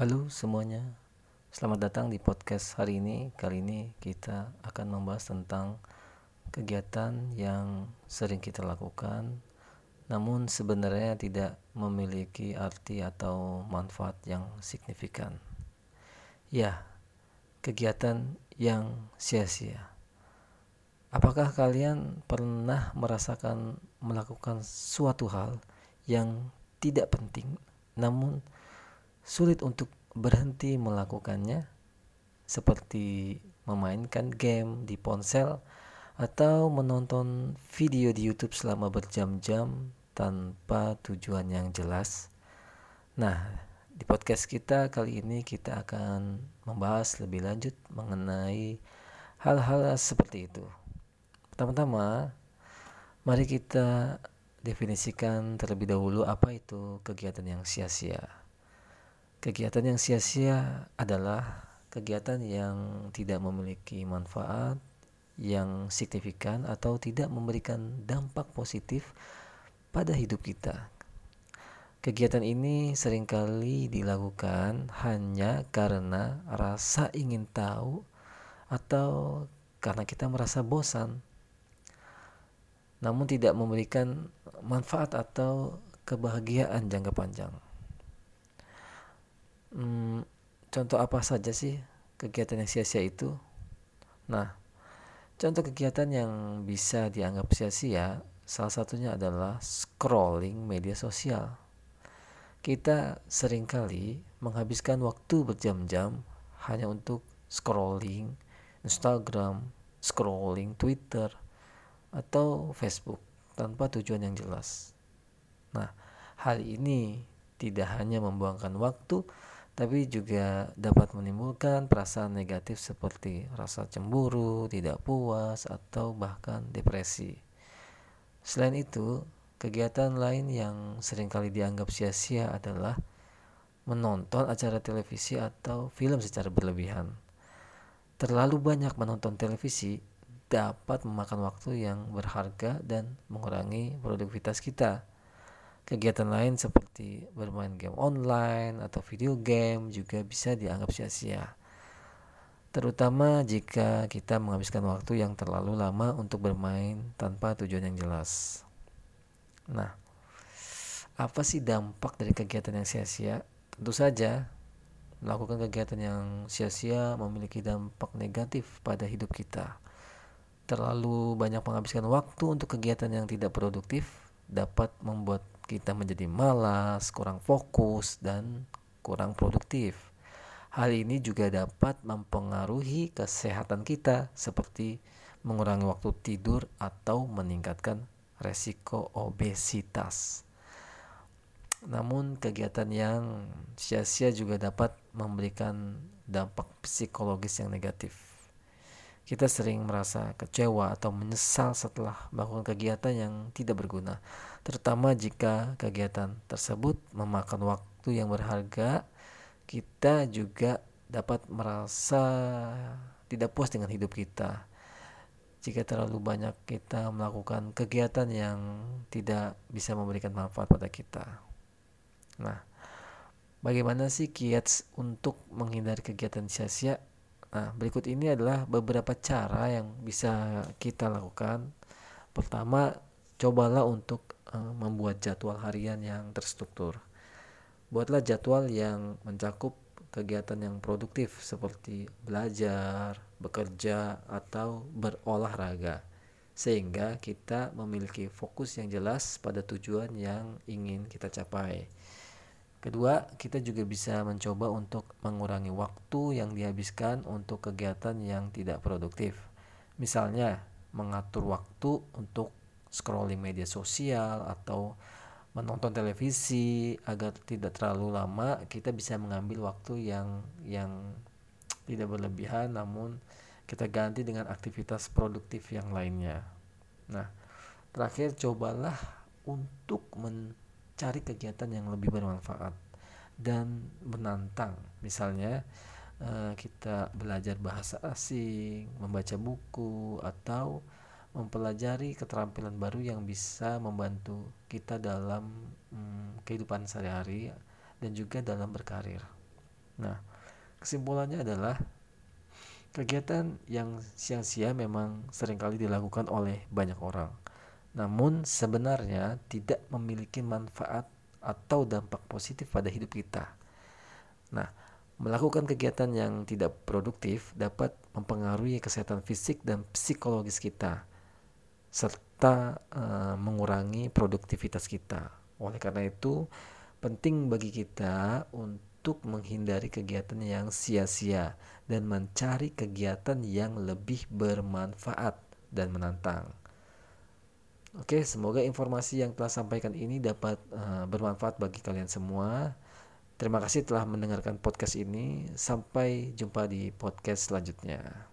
Halo semuanya, selamat datang di podcast hari ini. Kali ini kita akan membahas tentang kegiatan yang sering kita lakukan, namun sebenarnya tidak memiliki arti atau manfaat yang signifikan. Ya, kegiatan yang sia-sia. Apakah kalian pernah merasakan melakukan suatu hal yang tidak penting, namun sulit untuk berhenti melakukannya, seperti memainkan game di ponsel atau menonton video di YouTube selama berjam-jam tanpa tujuan yang jelas. Nah, di podcast kita kali ini kita akan membahas lebih lanjut mengenai hal-hal seperti itu. Pertama-tama, mari kita definisikan terlebih dahulu apa itu kegiatan yang sia-sia. Kegiatan yang sia-sia adalah kegiatan yang tidak memiliki manfaat yang signifikan atau tidak memberikan dampak positif pada hidup kita. Kegiatan ini sering kali dilakukan hanya karena rasa ingin tahu atau karena kita merasa bosan, namun tidak memberikan manfaat atau kebahagiaan jangka panjang. Hmm, contoh apa saja sih kegiatan yang sia-sia itu? Nah, contoh kegiatan yang bisa dianggap sia-sia salah satunya adalah scrolling media sosial. Kita sering kali menghabiskan waktu berjam-jam hanya untuk scrolling Instagram, scrolling Twitter, atau Facebook tanpa tujuan yang jelas. Nah, hal ini tidak hanya membuangkan waktu, tapi juga dapat menimbulkan perasaan negatif seperti rasa cemburu, tidak puas, atau bahkan depresi. Selain itu, kegiatan lain yang sering kali dianggap sia-sia adalah menonton acara televisi atau film secara berlebihan. Terlalu banyak menonton televisi dapat memakan waktu yang berharga dan mengurangi produktivitas kita. Kegiatan lain seperti bermain game online atau video game juga bisa dianggap sia-sia. Terutama jika kita menghabiskan waktu yang terlalu lama untuk bermain tanpa tujuan yang jelas. Nah, apa sih dampak dari kegiatan yang sia-sia? Tentu saja, melakukan kegiatan yang sia-sia memiliki dampak negatif pada hidup kita. Terlalu banyak menghabiskan waktu untuk kegiatan yang tidak produktif dapat membuat kita menjadi malas, kurang fokus, dan kurang produktif. Hal ini juga dapat mempengaruhi kesehatan kita, seperti mengurangi waktu tidur atau meningkatkan resiko obesitas. Namun, kegiatan yang sia-sia juga dapat memberikan dampak psikologis yang negatif kita sering merasa kecewa atau menyesal setelah melakukan kegiatan yang tidak berguna, terutama jika kegiatan tersebut memakan waktu yang berharga. Kita juga dapat merasa tidak puas dengan hidup kita. Jika terlalu banyak kita melakukan kegiatan yang tidak bisa memberikan manfaat pada kita. Nah, bagaimana sih kiat untuk menghindari kegiatan sia-sia Nah, berikut ini adalah beberapa cara yang bisa kita lakukan. Pertama, cobalah untuk uh, membuat jadwal harian yang terstruktur. Buatlah jadwal yang mencakup kegiatan yang produktif seperti belajar, bekerja, atau berolahraga, sehingga kita memiliki fokus yang jelas pada tujuan yang ingin kita capai. Kedua, kita juga bisa mencoba untuk mengurangi waktu yang dihabiskan untuk kegiatan yang tidak produktif. Misalnya, mengatur waktu untuk scrolling media sosial atau menonton televisi agar tidak terlalu lama, kita bisa mengambil waktu yang yang tidak berlebihan namun kita ganti dengan aktivitas produktif yang lainnya. Nah, terakhir cobalah untuk men cari kegiatan yang lebih bermanfaat dan menantang. Misalnya eh, kita belajar bahasa asing, membaca buku atau mempelajari keterampilan baru yang bisa membantu kita dalam hmm, kehidupan sehari-hari dan juga dalam berkarir. Nah, kesimpulannya adalah kegiatan yang sia-sia memang sering kali dilakukan oleh banyak orang. Namun sebenarnya tidak memiliki manfaat atau dampak positif pada hidup kita. Nah, melakukan kegiatan yang tidak produktif dapat mempengaruhi kesehatan fisik dan psikologis kita serta e, mengurangi produktivitas kita. Oleh karena itu, penting bagi kita untuk menghindari kegiatan yang sia-sia dan mencari kegiatan yang lebih bermanfaat dan menantang. Oke, semoga informasi yang telah sampaikan ini dapat uh, bermanfaat bagi kalian semua. Terima kasih telah mendengarkan podcast ini. Sampai jumpa di podcast selanjutnya.